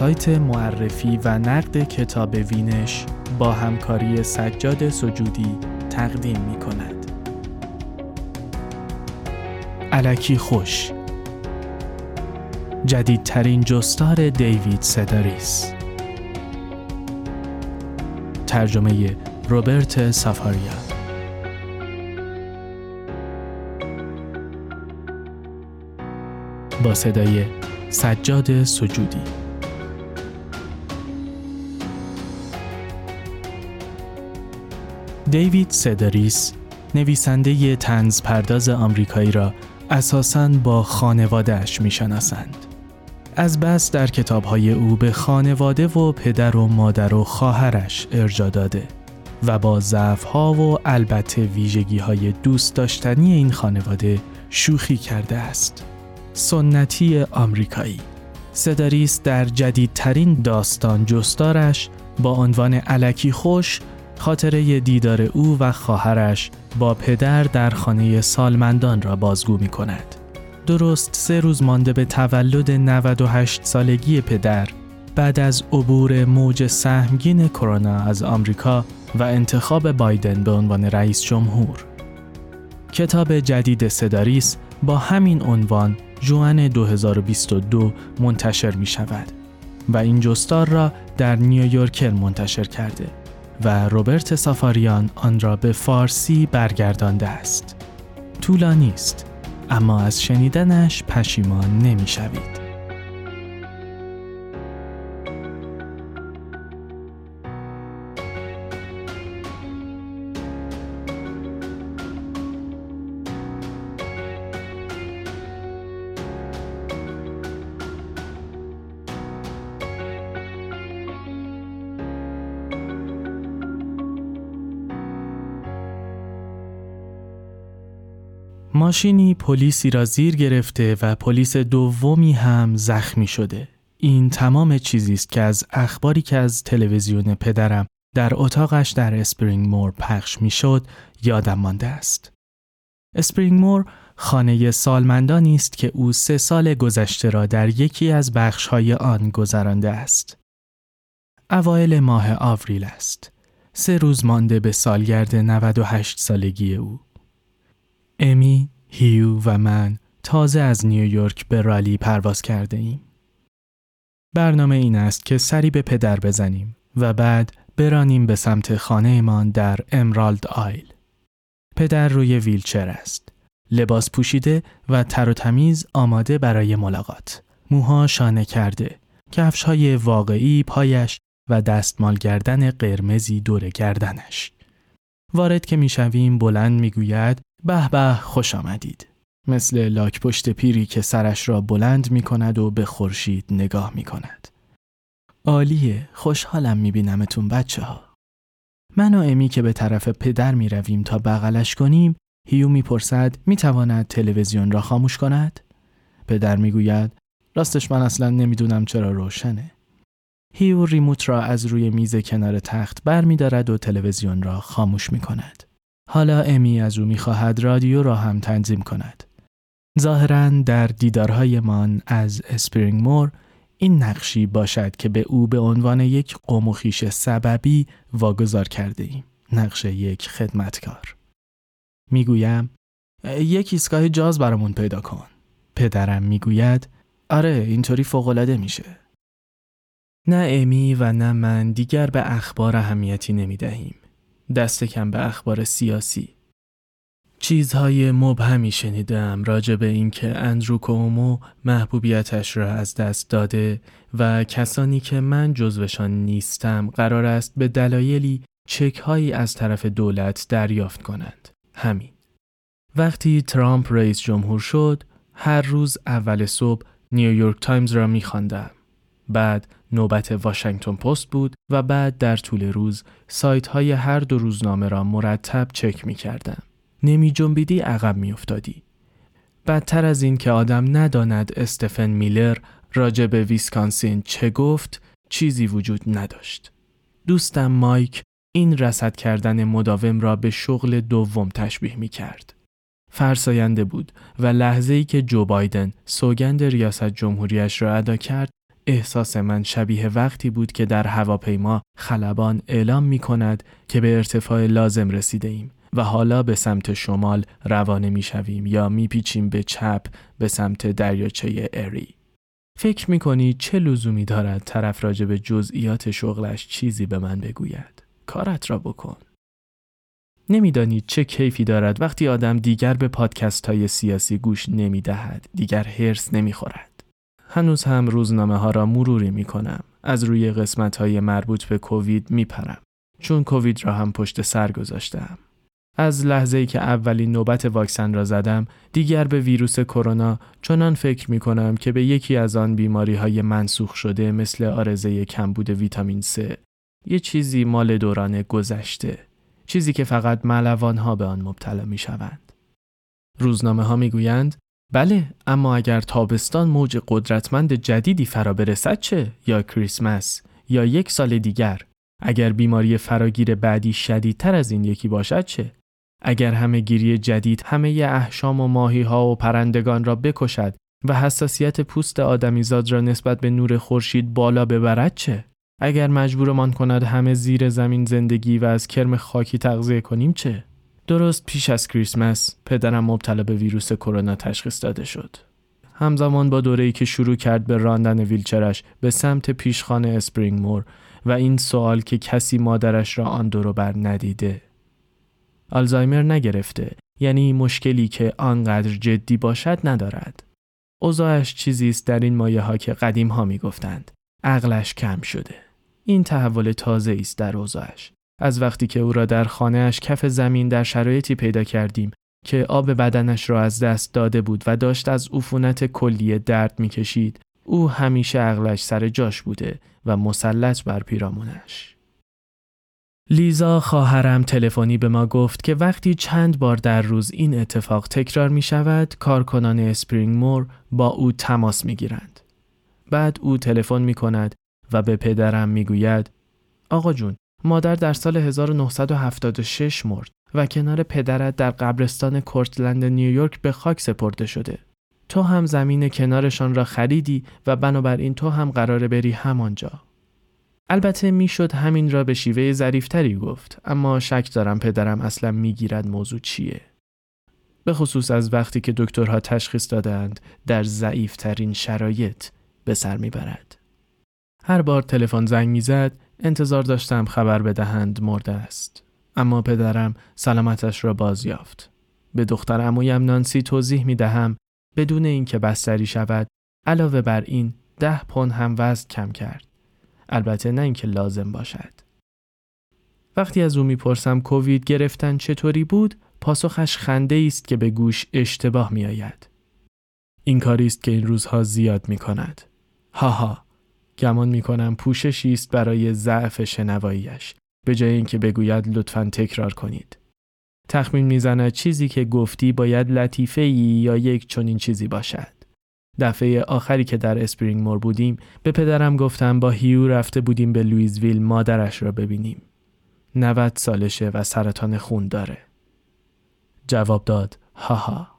سایت معرفی و نقد کتاب وینش با همکاری سجاد سجودی تقدیم می کند. علکی خوش جدیدترین جستار دیوید سداریس ترجمه روبرت سافاریا با صدای سجاد سجودی دیوید سداریس نویسنده تنز پرداز آمریکایی را اساساً با خانوادهش می‌شناسند. از بس در کتابهای او به خانواده و پدر و مادر و خواهرش ارجا داده و با ضعفها و البته ویژگی های دوست داشتنی این خانواده شوخی کرده است. سنتی آمریکایی سداریس در جدیدترین داستان جستارش با عنوان علکی خوش خاطره دیدار او و خواهرش با پدر در خانه سالمندان را بازگو می کند. درست سه روز مانده به تولد 98 سالگی پدر بعد از عبور موج سهمگین کرونا از آمریکا و انتخاب بایدن به عنوان رئیس جمهور. کتاب جدید سداریس با همین عنوان جوان 2022 منتشر می شود و این جستار را در نیویورکر منتشر کرده. و روبرت سافاریان آن را به فارسی برگردانده است. طولانی است اما از شنیدنش پشیمان نمی‌شوید. ماشینی پلیسی را زیر گرفته و پلیس دومی هم زخمی شده. این تمام چیزی است که از اخباری که از تلویزیون پدرم در اتاقش در اسپرینگ مور پخش می‌شد یادم مانده است. اسپرینگ مور خانه سالمندانی است که او سه سال گذشته را در یکی از بخشهای آن گذرانده است. اوایل ماه آوریل است. سه روز مانده به سالگرد 98 سالگی او. امی، هیو و من تازه از نیویورک به رالی پرواز کرده ایم. برنامه این است که سری به پدر بزنیم و بعد برانیم به سمت خانهمان در امرالد آیل. پدر روی ویلچر است. لباس پوشیده و تر و تمیز آماده برای ملاقات. موها شانه کرده. کفش های واقعی پایش و دستمال گردن قرمزی دور گردنش. وارد که می‌شویم بلند می‌گوید به به خوش آمدید. مثل لاک پشت پیری که سرش را بلند می کند و به خورشید نگاه می کند. عالیه خوشحالم می بینمتون بچه ها. من و امی که به طرف پدر می رویم تا بغلش کنیم هیو می پرسد می تواند تلویزیون را خاموش کند؟ پدر می گوید راستش من اصلا نمی‌دونم چرا روشنه. هیو ریموت را از روی میز کنار تخت بر می دارد و تلویزیون را خاموش می کند. حالا امی از او می‌خواهد رادیو را هم تنظیم کند. ظاهرا در دیدارهایمان از اسپرینگ مور این نقشی باشد که به او به عنوان یک قوم سببی واگذار کرده ایم. نقش یک خدمتکار. می‌گویم یک ایستگاه جاز برامون پیدا کن. پدرم می‌گوید آره اینطوری فوقالعاده میشه. نه امی و نه من دیگر به اخبار اهمیتی نمی دهیم. دست کم به اخبار سیاسی. چیزهای مبهمی شنیدم راجع به اینکه اندرو کومو محبوبیتش را از دست داده و کسانی که من جزوشان نیستم قرار است به دلایلی چک هایی از طرف دولت دریافت کنند. همین. وقتی ترامپ رئیس جمهور شد، هر روز اول صبح نیویورک تایمز را می بعد نوبت واشنگتن پست بود و بعد در طول روز سایت های هر دو روزنامه را مرتب چک می کردم. نمی جنبیدی عقب می افتادی. بدتر از این که آدم نداند استفن میلر راجع به ویسکانسین چه گفت چیزی وجود نداشت. دوستم مایک این رسد کردن مداوم را به شغل دوم تشبیه می کرد. فرساینده بود و لحظه ای که جو بایدن سوگند ریاست جمهوریش را ادا کرد احساس من شبیه وقتی بود که در هواپیما خلبان اعلام می کند که به ارتفاع لازم رسیده ایم و حالا به سمت شمال روانه می شویم یا می پیچیم به چپ به سمت دریاچه اری. فکر می کنی چه لزومی دارد طرف راجع به جزئیات شغلش چیزی به من بگوید؟ کارت را بکن. نمی‌دانید چه کیفی دارد وقتی آدم دیگر به پادکست های سیاسی گوش نمی دهد. دیگر هرس نمی خورد. هنوز هم روزنامه ها را مروری می کنم. از روی قسمت های مربوط به کووید می پرم. چون کووید را هم پشت سر گذاشتم. از لحظه ای که اولین نوبت واکسن را زدم دیگر به ویروس کرونا چنان فکر می کنم که به یکی از آن بیماری های منسوخ شده مثل آرزه کمبود ویتامین C یه چیزی مال دوران گذشته چیزی که فقط ملوان ها به آن مبتلا می شوند. روزنامه ها می گویند بله اما اگر تابستان موج قدرتمند جدیدی فرا برسد چه؟ یا کریسمس؟ یا یک سال دیگر؟ اگر بیماری فراگیر بعدی شدیدتر از این یکی باشد چه؟ اگر همه گیری جدید همه ی احشام و ماهی ها و پرندگان را بکشد و حساسیت پوست آدمیزاد را نسبت به نور خورشید بالا ببرد چه؟ اگر مجبورمان کند همه زیر زمین زندگی و از کرم خاکی تغذیه کنیم چه؟ درست پیش از کریسمس پدرم مبتلا به ویروس کرونا تشخیص داده شد. همزمان با دوره‌ای که شروع کرد به راندن ویلچرش به سمت پیشخانه اسپرینگ مور و این سوال که کسی مادرش را آن دورو بر ندیده. آلزایمر نگرفته یعنی مشکلی که آنقدر جدی باشد ندارد. اوضاعش چیزی است در این مایه ها که قدیم ها می گفتند. عقلش کم شده. این تحول تازه است در اوضاعش. از وقتی که او را در خانهاش کف زمین در شرایطی پیدا کردیم که آب بدنش را از دست داده بود و داشت از عفونت کلیه درد می‌کشید او همیشه عقلش سر جاش بوده و مسلط بر پیرامونش لیزا خواهرم تلفنی به ما گفت که وقتی چند بار در روز این اتفاق تکرار می شود کارکنان اسپرینگ مور با او تماس می گیرند. بعد او تلفن می کند و به پدرم می گوید آقا جون مادر در سال 1976 مرد و کنار پدرت در قبرستان کورتلند نیویورک به خاک سپرده شده. تو هم زمین کنارشان را خریدی و بنابراین تو هم قراره بری همانجا. البته می‌شد همین را به شیوه ظریفتری گفت اما شک دارم پدرم اصلا می‌گیرد موضوع چیه. به خصوص از وقتی که دکترها تشخیص دادند در ضعیفترین شرایط به سر می‌برد. هر بار تلفن زنگ می‌زد انتظار داشتم خبر بدهند مرده است. اما پدرم سلامتش را باز یافت. به دختر امویم نانسی توضیح می دهم بدون اینکه بستری شود علاوه بر این ده پون هم وزن کم کرد. البته نه اینکه لازم باشد. وقتی از او می‌پرسم کووید گرفتن چطوری بود پاسخش خنده است که به گوش اشتباه می آید. این کاری است که این روزها زیاد می کند. هاها گمان می کنم پوششی است برای ضعف شنواییش به جای اینکه بگوید لطفا تکرار کنید. تخمین می‌زند چیزی که گفتی باید لطیفه ای یا یک چنین چیزی باشد. دفعه آخری که در اسپرینگ مور بودیم به پدرم گفتم با هیو رفته بودیم به لویزویل مادرش را ببینیم. 90 سالشه و سرطان خون داره. جواب داد هاها.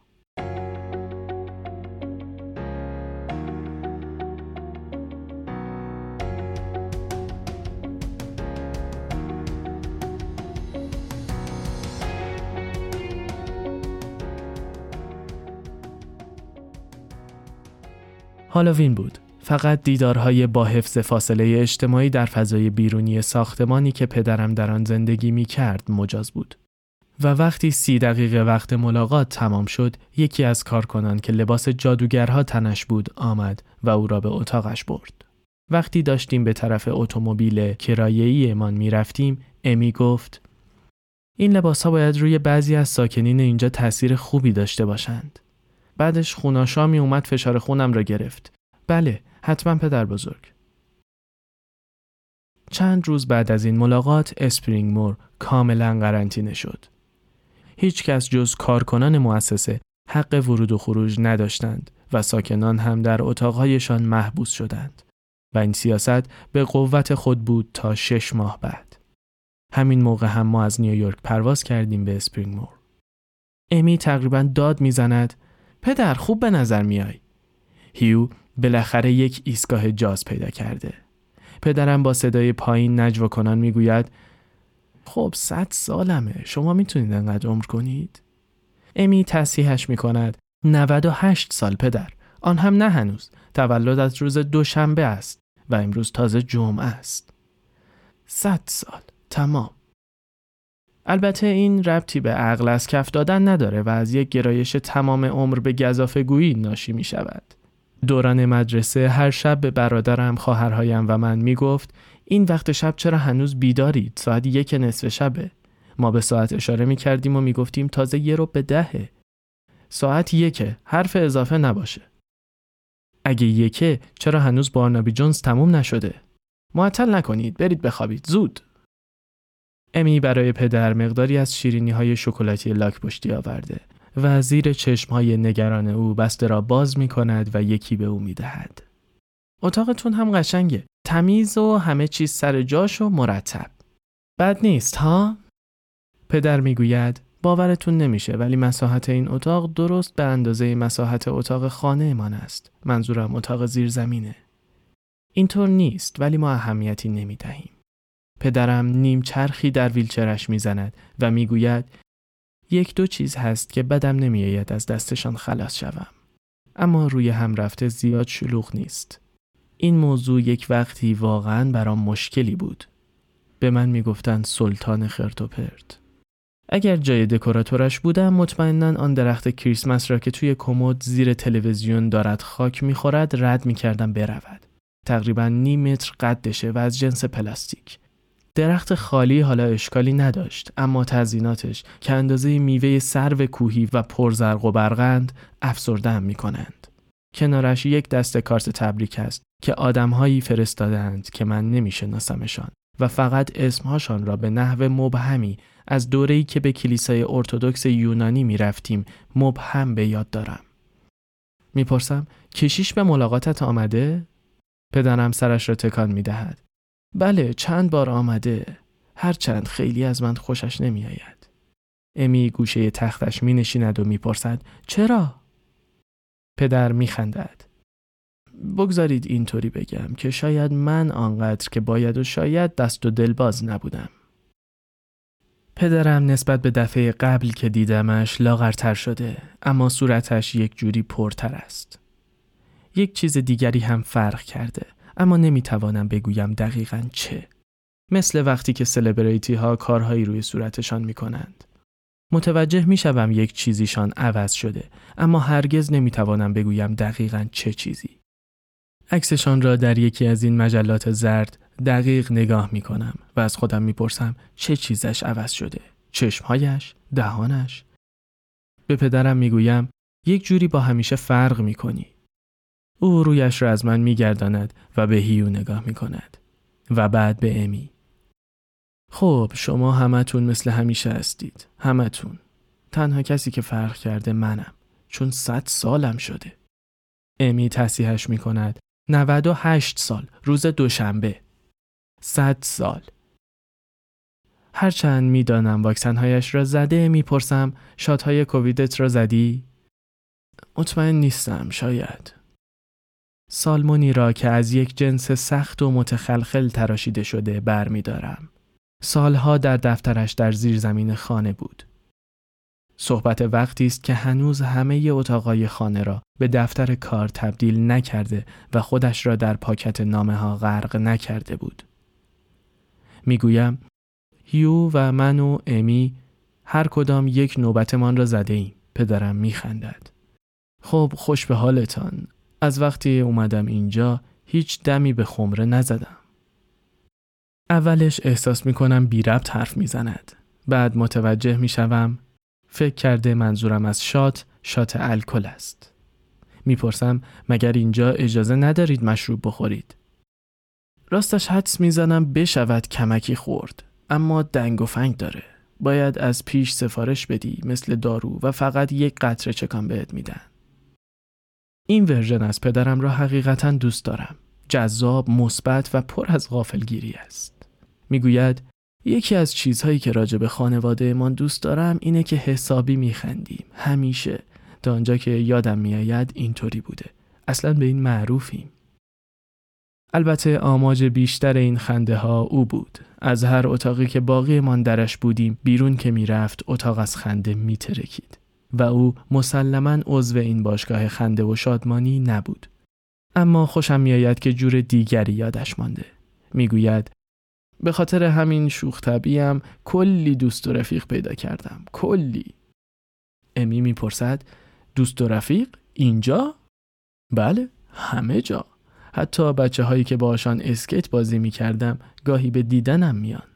هالووین بود. فقط دیدارهای با حفظ فاصله اجتماعی در فضای بیرونی ساختمانی که پدرم در آن زندگی می کرد مجاز بود. و وقتی سی دقیقه وقت ملاقات تمام شد یکی از کارکنان که لباس جادوگرها تنش بود آمد و او را به اتاقش برد. وقتی داشتیم به طرف اتومبیل کرایه‌ای می رفتیم امی گفت این لباس ها باید روی بعضی از ساکنین اینجا تاثیر خوبی داشته باشند. بعدش خوناشامی اومد فشار خونم را گرفت. بله، حتما پدر بزرگ. چند روز بعد از این ملاقات اسپرینگ مور کاملا قرنطینه شد. هیچ کس جز کارکنان مؤسسه حق ورود و خروج نداشتند و ساکنان هم در اتاقهایشان محبوس شدند. و این سیاست به قوت خود بود تا شش ماه بعد. همین موقع هم ما از نیویورک پرواز کردیم به اسپرینگ مور. امی تقریبا داد می‌زند پدر خوب به نظر میای. هیو بالاخره یک ایستگاه جاز پیدا کرده. پدرم با صدای پایین نجوا کنان می‌گوید خب صد سالمه شما می‌تونید انقدر عمر کنید؟ امی تصحیحش می‌کند 98 سال پدر آن هم نه هنوز تولدت روز دوشنبه است و امروز تازه جمعه است صد سال تمام البته این ربطی به عقل از کف دادن نداره و از یک گرایش تمام عمر به گذافه گویی ناشی می شود. دوران مدرسه هر شب به برادرم، خواهرهایم و من می گفت این وقت شب چرا هنوز بیدارید؟ ساعت یک نصف شبه. ما به ساعت اشاره می کردیم و می گفتیم تازه یه رو به دهه. ساعت یکه حرف اضافه نباشه. اگه یکه چرا هنوز بارنابی جونز تموم نشده؟ معطل نکنید برید بخوابید زود. امی برای پدر مقداری از شیرینی های شکلاتی لاک پشتی آورده و زیر چشم های نگران او بسته را باز می کند و یکی به او می دهد. اتاقتون هم قشنگه. تمیز و همه چیز سر جاش و مرتب. بد نیست ها؟ پدر می‌گوید باورتون نمیشه ولی مساحت این اتاق درست به اندازه مساحت اتاق خانه من است. منظورم اتاق زیر زمینه. اینطور نیست ولی ما اهمیتی نمی دهیم. پدرم نیم چرخی در ویلچرش می‌زند و می‌گوید یک دو چیز هست که بدم نمیآید از دستشان خلاص شوم. اما روی هم رفته زیاد شلوغ نیست. این موضوع یک وقتی واقعا برام مشکلی بود. به من می‌گفتند سلطان خرتوپرت. اگر جای دکوراتورش بودم مطمئنا آن درخت کریسمس را که توی کمد زیر تلویزیون دارد خاک می‌خورد رد می‌کردم برود. تقریبا نیم متر قدشه و از جنس پلاستیک. درخت خالی حالا اشکالی نداشت اما تزیناتش که اندازه میوه سرو کوهی و پرزرق و برقند افسردهم می کنند. کنارش یک دست کارت تبریک است که آدمهایی فرستادند که من نمیشناسمشان و فقط اسمهاشان را به نحو مبهمی از دوره‌ای که به کلیسای ارتودکس یونانی می رفتیم مبهم به یاد دارم. می‌پرسم کشیش به ملاقاتت آمده؟ پدرم سرش را تکان می دهد. بله چند بار آمده هرچند خیلی از من خوشش نمی آید. امی گوشه تختش می نشیند و می پرسد چرا؟ پدر می خندد. بگذارید اینطوری بگم که شاید من آنقدر که باید و شاید دست و دلباز نبودم. پدرم نسبت به دفعه قبل که دیدمش لاغرتر شده اما صورتش یک جوری پرتر است. یک چیز دیگری هم فرق کرده اما نمی‌توانم بگویم دقیقا چه. مثل وقتی که سلبریتی ها کارهایی روی صورتشان می کنند. متوجه می شوم یک چیزیشان عوض شده اما هرگز نمی‌توانم بگویم دقیقا چه چیزی. عکسشان را در یکی از این مجلات زرد دقیق نگاه می کنم و از خودم می پرسم چه چیزش عوض شده. چشمهایش؟ دهانش؟ به پدرم می گویم یک جوری با همیشه فرق می کنی. او رویش را از من میگرداند و به هیو نگاه می کند و بعد به امی. خب شما همتون مثل همیشه هستید. همتون. تنها کسی که فرق کرده منم. چون صد سالم شده. امی تصیحش می کند. 98 سال. روز دوشنبه. صد سال. هرچند می‌دانم واکسنهایش را زده می‌پرسم شادهای کوویدت را زدی؟ مطمئن نیستم شاید. سالمونی را که از یک جنس سخت و متخلخل تراشیده شده بر می دارم. سالها در دفترش در زیر زمین خانه بود. صحبت وقتی است که هنوز همه اتاقای خانه را به دفتر کار تبدیل نکرده و خودش را در پاکت نامه ها غرق نکرده بود. می‌گویم هیو و من و امی هر کدام یک نوبتمان را زده ایم. پدرم میخندد. خب خوش به حالتان از وقتی اومدم اینجا هیچ دمی به خمره نزدم. اولش احساس می‌کنم بی ربط حرف می‌زند. بعد متوجه می‌شوم فکر کرده منظورم از شات شات الکل است. می‌پرسم مگر اینجا اجازه ندارید مشروب بخورید؟ راستش حدس می‌زنم بشود کمکی خورد اما دنگ و فنگ داره. باید از پیش سفارش بدی مثل دارو و فقط یک قطره چکان بهت میدن. این ورژن از پدرم را حقیقتا دوست دارم. جذاب، مثبت و پر از غافلگیری است. می‌گوید یکی از چیزهایی که راجع به خانواده من دوست دارم اینه که حسابی میخندیم. همیشه. تا آنجا که یادم میآید اینطوری بوده. اصلا به این معروفیم. البته آماج بیشتر این خنده ها او بود. از هر اتاقی که باقی من درش بودیم بیرون که می‌رفت اتاق از خنده میترکید. و او مسلما عضو این باشگاه خنده و شادمانی نبود. اما خوشم میآید که جور دیگری یادش مانده. می‌گوید به خاطر همین شوخ طبیعم کلی دوست و رفیق پیدا کردم. کلی. امی می‌پرسد دوست و رفیق اینجا؟ بله همه جا. حتی بچه هایی که باشان اسکیت بازی می کردم گاهی به دیدنم میان.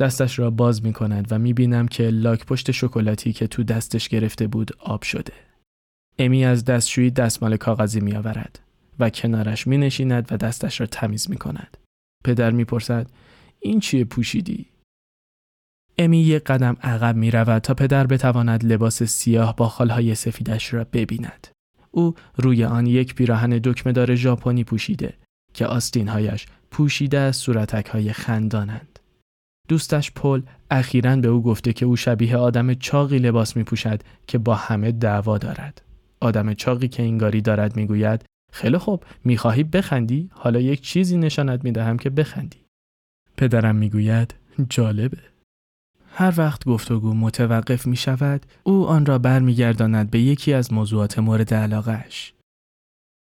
دستش را باز می کند و می بینم که لاک پشت شکلاتی که تو دستش گرفته بود آب شده. امی از دستشویی دستمال کاغذی می آورد و کنارش می نشیند و دستش را تمیز می کند. پدر می پرسد این چیه پوشیدی؟ امی یک قدم عقب می رود تا پدر بتواند لباس سیاه با خالهای سفیدش را ببیند. او روی آن یک پیراهن دکمهدار ژاپنی پوشیده که آستینهایش پوشیده از صورتک های خندانند. دوستش پل اخیرا به او گفته که او شبیه آدم چاقی لباس می پوشد که با همه دعوا دارد. آدم چاقی که اینگاری دارد می‌گوید خیلی خوب می‌خواهی بخندی حالا یک چیزی نشانت می‌دهم که بخندی. پدرم می‌گوید جالبه. هر وقت گفتگو متوقف می شود او آن را برمیگرداند به یکی از موضوعات مورد علاقهش.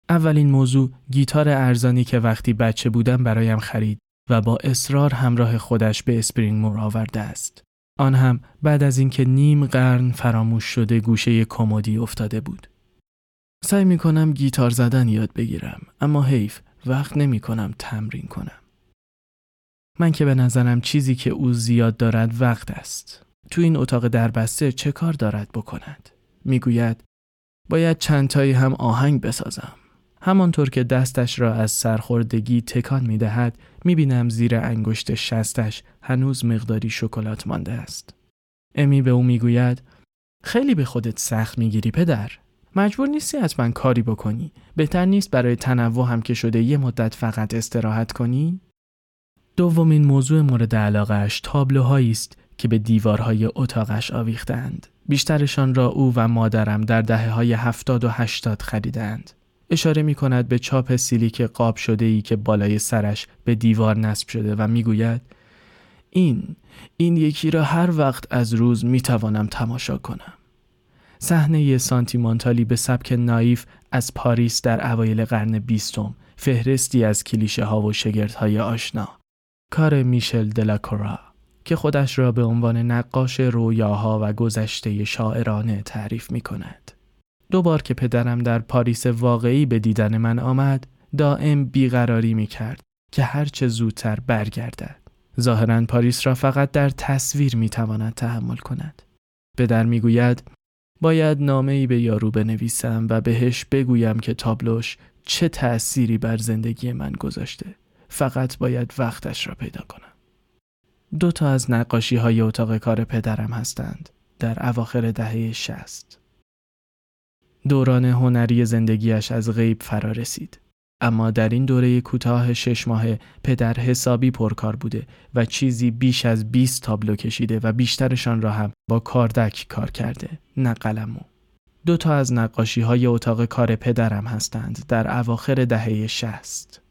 اولین موضوع گیتار ارزانی که وقتی بچه بودم برایم خرید و با اصرار همراه خودش به اسپرینگ مور آورده است. آن هم بعد از اینکه نیم قرن فراموش شده گوشه کمدی افتاده بود. سعی می کنم گیتار زدن یاد بگیرم اما حیف وقت نمی کنم تمرین کنم. من که به نظرم چیزی که او زیاد دارد وقت است. تو این اتاق دربسته چه کار دارد بکند؟ می‌گوید باید چندتایی هم آهنگ بسازم. همانطور که دستش را از سرخوردگی تکان می دهد می بینم زیر انگشت شستش هنوز مقداری شکلات مانده است. امی به او می گوید خیلی به خودت سخت می گیری پدر. مجبور نیستی حتما کاری بکنی. بهتر نیست برای تنوع هم که شده یه مدت فقط استراحت کنی؟ دومین موضوع مورد علاقهش تابلوهایی است که به دیوارهای اتاقش آویختند. بیشترشان را او و مادرم در دهه های هفتاد و هشتاد خریدند. اشاره می کند به چاپ سیلیک قاب شده ای که بالای سرش به دیوار نصب شده و می‌گوید این این یکی را هر وقت از روز می توانم تماشا کنم. صحنه سانتیمانتالی به سبک نایف از پاریس در اوایل قرن بیستم فهرستی از کلیشه ها و شگردهای آشنا کار میشل دلاکورا که خودش را به عنوان نقاش رویاها و گذشته شاعرانه تعریف می کند. دو بار که پدرم در پاریس واقعی به دیدن من آمد دائم بیقراری می کرد که هرچه زودتر برگردد. ظاهرا پاریس را فقط در تصویر می تواند تحمل کند. پدر می گوید باید نامه ای به یارو بنویسم و بهش بگویم که تابلوش چه تأثیری بر زندگی من گذاشته. فقط باید وقتش را پیدا کنم. دو تا از نقاشی های اتاق کار پدرم هستند در اواخر دهه شست. دوران هنری زندگیش از غیب فرا رسید. اما در این دوره کوتاه شش ماه پدر حسابی پرکار بوده و چیزی بیش از 20 تابلو کشیده و بیشترشان را هم با کاردک کار کرده نه قلمو. دو تا از نقاشی های اتاق کار پدرم هستند در اواخر دهه شست.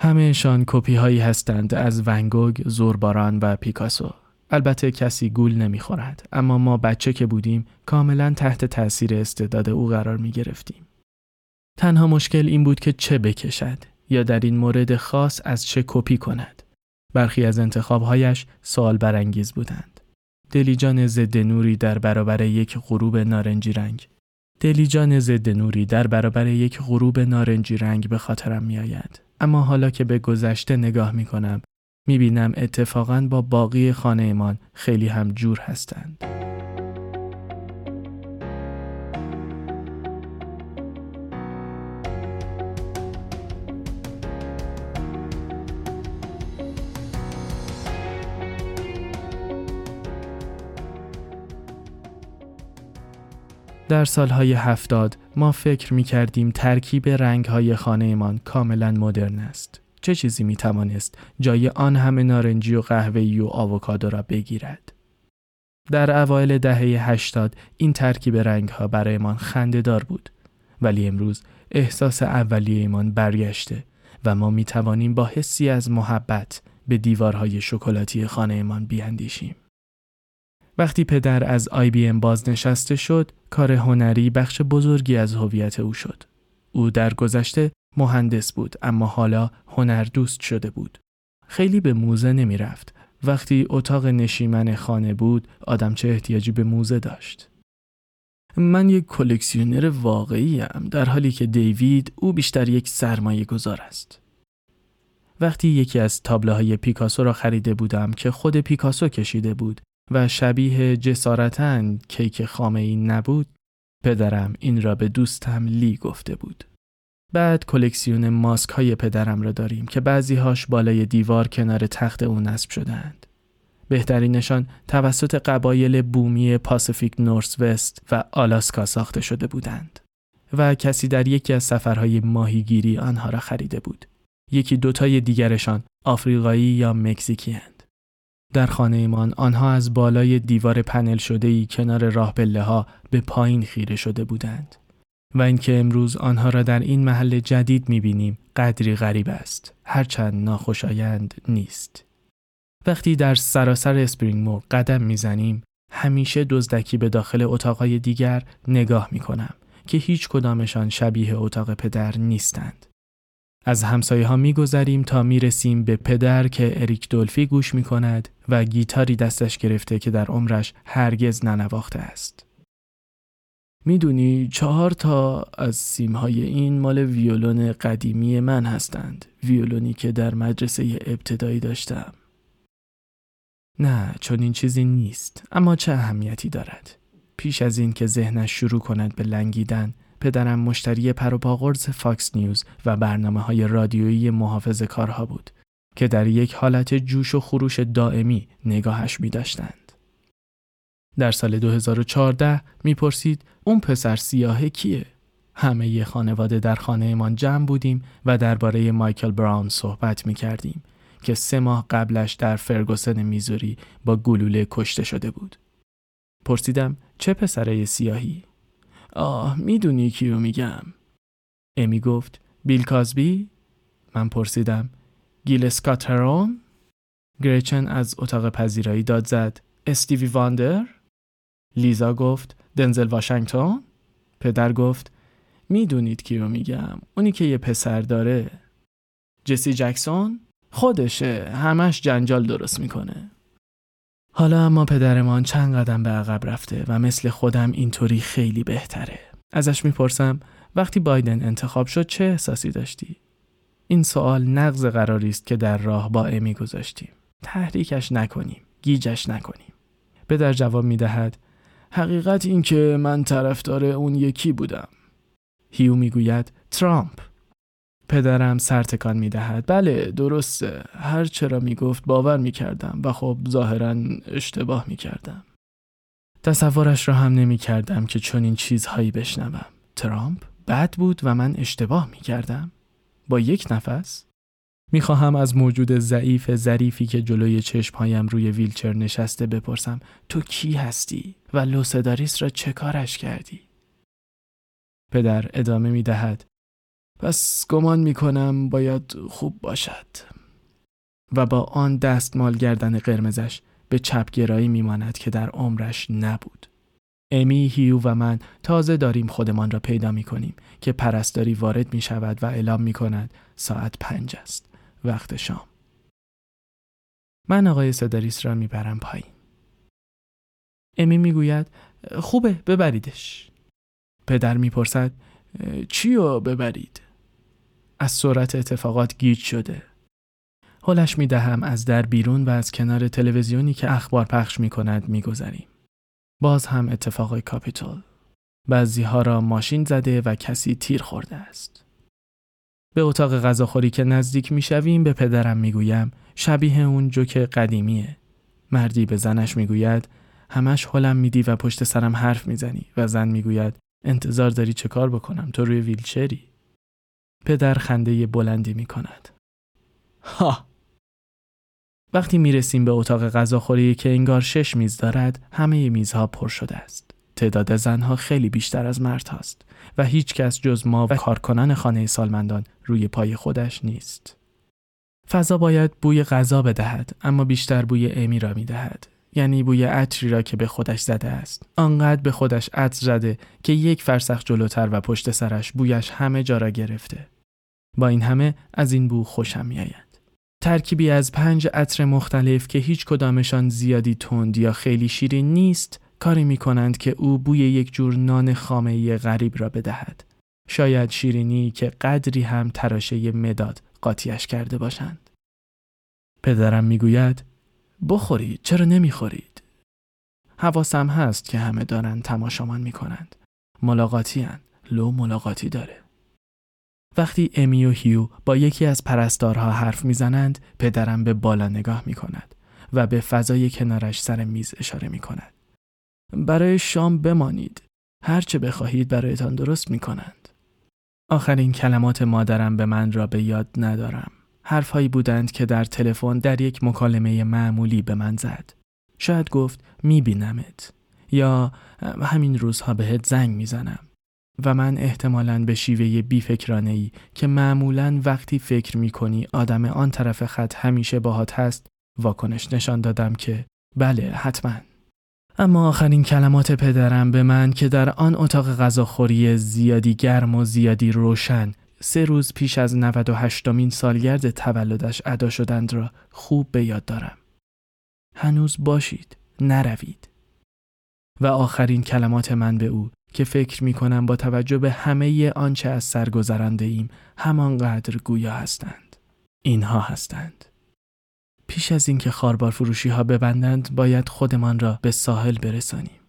همهشان کپی هایی هستند از ونگوگ، زورباران و پیکاسو. البته کسی گول نمی‌خورد اما ما بچه که بودیم کاملا تحت تاثیر استعداد او قرار می گرفتیم. تنها مشکل این بود که چه بکشد یا در این مورد خاص از چه کپی کند. برخی از انتخابهایش سوال برانگیز بودند. دلیجان ضد نوری در برابر یک غروب نارنجی رنگ. دلیجان ضد نوری در برابر یک غروب نارنجی رنگ به خاطرم می آید. اما حالا که به گذشته نگاه می کنم می بینم اتفاقا با باقی خانهمان خیلی هم جور هستند. در سالهای هفتاد ما فکر می کردیم ترکیب رنگهای خانهمان کاملا مدرن است. چه چیزی می توانست جای آن همه نارنجی و قهوه‌ای و آووکادو را بگیرد؟ در اوایل دهه 80 این ترکیب رنگها برایمان خندهدار بود ولی امروز احساس اولیهمان برگشته و ما می توانیم با حسی از محبت به دیوارهای شکلاتی خانهمان بیاندیشیم. وقتی پدر از آی بی ام بازنشسته شد، کار هنری بخش بزرگی از هویت او شد. او در گذشته مهندس بود اما حالا هنر دوست شده بود. خیلی به موزه نمی رفت. وقتی اتاق نشیمن خانه بود، آدم چه احتیاجی به موزه داشت. من یک کلکسیونر واقعی ام در حالی که دیوید او بیشتر یک سرمایه گذار است. وقتی یکی از تابلوهای پیکاسو را خریده بودم که خود پیکاسو کشیده بود و شبیه جسارتا کیک خامه ای نبود پدرم این را به دوستم لی گفته بود. بعد کلکسیون ماسک های پدرم را داریم که بعضی هاش بالای دیوار کنار تخت او نصب شدهاند. بهترینشان توسط قبایل بومی پاسیفیک نورس وست و آلاسکا ساخته شده بودند. و کسی در یکی از سفرهای ماهیگیری آنها را خریده بود. یکی دوتای دیگرشان آفریقایی یا مکزیکی هند. در خانه ایمان آنها از بالای دیوار پنل شده ای کنار راه ها به پایین خیره شده بودند. و اینکه امروز آنها را در این محل جدید می‌بینیم قدری غریب است. هرچند ناخوشایند نیست. وقتی در سراسر اسپرینگ مور قدم می‌زنیم همیشه دزدکی به داخل اتاقهای دیگر نگاه می‌کنم که هیچ کدامشان شبیه اتاق پدر نیستند. از همسایه ها می گذریم تا می رسیم به پدر که اریک دولفی گوش می کند و گیتاری دستش گرفته که در عمرش هرگز ننواخته است. می‌دونی چهار تا از سیمهای این مال ویولون قدیمی من هستند. ویولونی که در مدرسه ابتدایی داشتم. نه چون این چیزی نیست اما چه اهمیتی دارد پیش از این که ذهنش شروع کند به لنگیدن پدرم مشتری پروپاقرص فاکس نیوز و برنامه های رادیویی محافظه‌کارها بود که در یک حالت جوش و خروش دائمی نگاهش می داشتند. در سال 2014 می‌پرسید اون پسر سیاهه کیه؟ همه ی خانواده در خانهمان جمع بودیم و درباره مایکل براون صحبت می کردیم که سه ماه قبلش در فرگوسن میزوری با گلوله کشته شده بود. پرسیدم چه پسره سیاهی؟ آه می‌دونی کیو میگم. امی گفت بیل کازبی؟ من پرسیدم گیل اسکاترون؟ گریچن از اتاق پذیرایی داد زد استیوی واندر؟ لیزا گفت دنزل واشنگتن؟ پدر گفت می‌دونید کیو میگم اونی که یه پسر داره. جسی جکسون؟ خودشه همش جنجال درست می‌کنه. حالا اما پدرمان چند قدم به عقب رفته و مثل خودم اینطوری خیلی بهتره. ازش می‌پرسم وقتی بایدن انتخاب شد چه احساسی داشتی؟ این سوال نقض قراری است که در راه با امی گذاشتیم. تحریکش نکنیم گیجش نکنیم. پدر جواب می‌دهد حقیقت این که من طرفدار اون یکی بودم هیو می‌گوید ترامپ پدرم سرتکان می دهد. بله درسته. هر چرا می گفت باور می کردم و خب ظاهرا اشتباه می کردم. تصورش را هم نمی کردم که چنین چیزهایی بشنوم. ترامپ بد بود و من اشتباه می کردم. با یک نفس؟ می خواهم از موجود ضعیف ظریفی که جلوی چشمهایم روی ویلچر نشسته بپرسم تو کی هستی و لوسداریس را چه کارش کردی؟ پدر ادامه می دهد پس گمان می کنم باید خوب باشد و با آن دستمال گردن قرمزش به چپگرایی میماند که در عمرش نبود. امی، هیو و من تازه داریم خودمان را پیدا می کنیم که پرستاری وارد می شود و اعلام می کند ساعت پنج است. وقت شام. من آقای سداریس را می‌برم پایین. امی می‌گوید خوبه ببریدش. پدر می‌پرسد چی رو ببرید؟ از سرعت اتفاقات گیج شده. حلش می دهم از در بیرون و از کنار تلویزیونی که اخبار پخش می کند می گذاریم. باز هم اتفاق کاپیتول. بعضی ها را ماشین زده و کسی تیر خورده است. به اتاق غذاخوری که نزدیک می شویم به پدرم می گویم شبیه اون جوک قدیمیه. مردی به زنش می گوید همش حلم میدی و پشت سرم حرف می‌زنی. و زن می‌گوید انتظار داری چه کار بکنم؟ تو روی ویلچری. پدر خنده بلندی می‌کند. ها! وقتی می‌رسیم به اتاق غذاخوری که انگار شش میز دارد همه میزها پر شده است. تعداد زنها خیلی بیشتر از مرد هاست و هیچ کس جز ما و کارکنان خانه سالمندان روی پای خودش نیست. فضا باید بوی غذا بدهد اما بیشتر بوی امی را می دهد. یعنی بوی عطری را که به خودش زده است. آنقدر به خودش عطر زده که یک فرسخ جلوتر و پشت سرش بویش همه جا را گرفته. با این همه از این بو خوشم می آید. ترکیبی از پنج عطر مختلف که هیچ کدامشان زیادی تند یا خیلی شیرین نیست کاری می کنند که او بوی یک جور نان خامه غریب را بدهد. شاید شیرینی که قدری هم تراشه مداد قاطیش کرده باشند. پدرم می‌گوید بخورید چرا نمی‌خورید؟ حواسم هست که همه دارند تماشامان می کنند. ملاقاتی هن. لو ملاقاتی داره. وقتی امی و هیو با یکی از پرستارها حرف می‌زنند پدرم به بالا نگاه می کند و به فضای کنارش سر میز اشاره می کند. برای شام بمانید. هرچه بخواهید برایتان درست می کنند. آخرین کلمات مادرم به من را به یاد ندارم. حرفهایی بودند که در تلفن در یک مکالمه معمولی به من زد. شاید گفت می بینمت. یا همین روزها بهت زنگ می‌زنم. و من احتمالاً به شیوه بیفکرانه ای که معمولاً وقتی فکر می کنی آدم آن طرف خط همیشه باهات هست واکنش نشان دادم که بله حتماً اما آخرین کلمات پدرم به من که در آن اتاق غذاخوری زیادی گرم و زیادی روشن سه روز پیش از 98 مین سالگرد تولدش ادا شدند را خوب به یاد دارم. هنوز باشید، نروید. و آخرین کلمات من به او که فکر می کنم با توجه به همه آنچه از سر گذرنده ایم همانقدر گویا هستند. اینها هستند. پیش از اینکه خاربار فروشی ها ببندند باید خودمان را به ساحل برسانیم.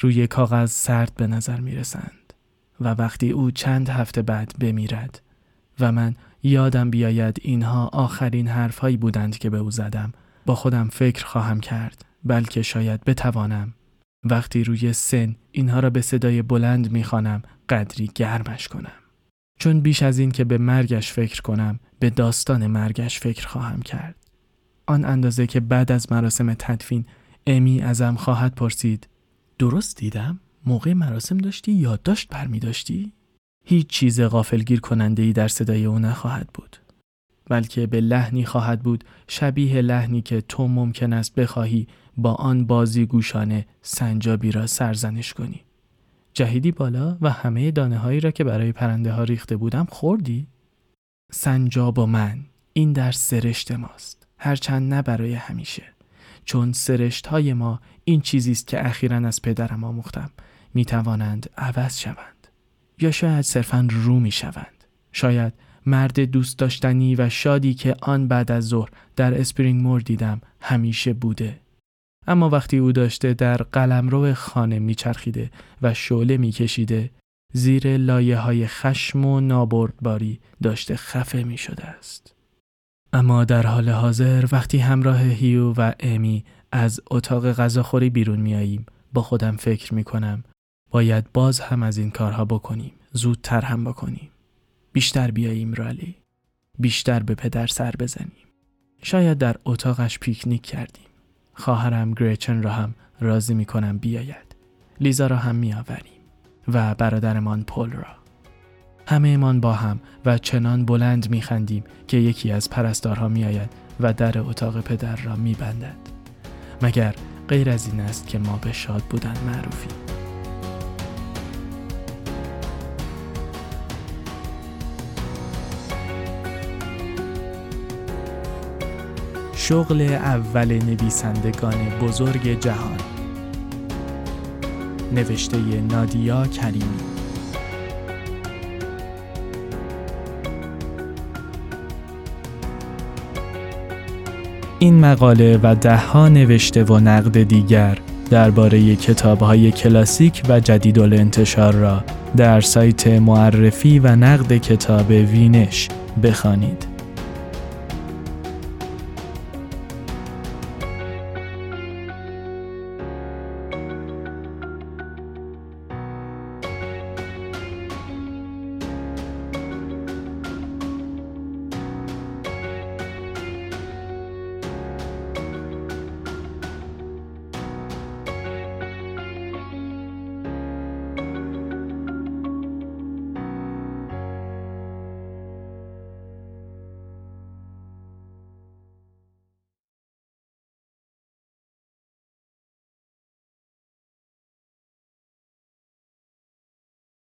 روی کاغذ سرد به نظر می رسند و وقتی او چند هفته بعد بمیرد و من یادم بیاید اینها آخرین حرف هایی بودند که به او زدم با خودم فکر خواهم کرد بلکه شاید بتوانم. وقتی روی سن اینها را به صدای بلند می‌خوانم قدری گرمش کنم. چون بیش از این که به مرگش فکر کنم به داستان مرگش فکر خواهم کرد. آن اندازه که بعد از مراسم تدفین امی ازم خواهد پرسید درست دیدم؟ موقع مراسم داشتی یادداشت برمی داشتی؟ هیچ چیز غافلگیر کننده ای در صدای او نخواهد بود. بلکه به لحنی خواهد بود شبیه لحنی که تو ممکن است بخواهی با آن بازی گوشانه سنجابی را سرزنش کنی. جهیدی بالا و همه دانه هایی را که برای پرنده ها ریخته بودم خوردی؟ سنجاب و من این در سرشت ماست. هرچند نه برای همیشه. چون سرشت های ما این چیزی است که اخیرا از پدرم آموختم. می توانند عوض شوند. یا شاید صرفا رو می شوند شاید مرد دوست داشتنی و شادی که آن بعد از ظهر در اسپرینگ مور دیدم همیشه بوده. اما وقتی او داشته در قلمرو خانه میچرخیده و شعله میکشیده زیر لایه های خشم و نابردباری داشته خفه می شده است. اما در حال حاضر وقتی همراه هیو و امی از اتاق غذاخوری بیرون میاییم با خودم فکر می کنم باید باز هم از این کارها بکنیم زودتر هم بکنیم. بیشتر بیاییم رالی. بیشتر به پدر سر بزنیم. شاید در اتاقش پیکنیک کردیم. خواهرم گریچن را هم راضی می کنم بیاید. لیزا را هم می آوریم و برادرمان پل را. همه من با هم و چنان بلند میخندیم که یکی از پرستارها میآید و در اتاق پدر را میبندد. مگر غیر از این است که ما به شاد بودن معروفیم. شغل اول نویسندگان بزرگ جهان. نوشته نادیا کریمی. این مقاله و دهها نوشته و نقد دیگر درباره کتابهای کلاسیک و جدید انتشار را در سایت معرفی و نقد کتاب وینش بخوانید.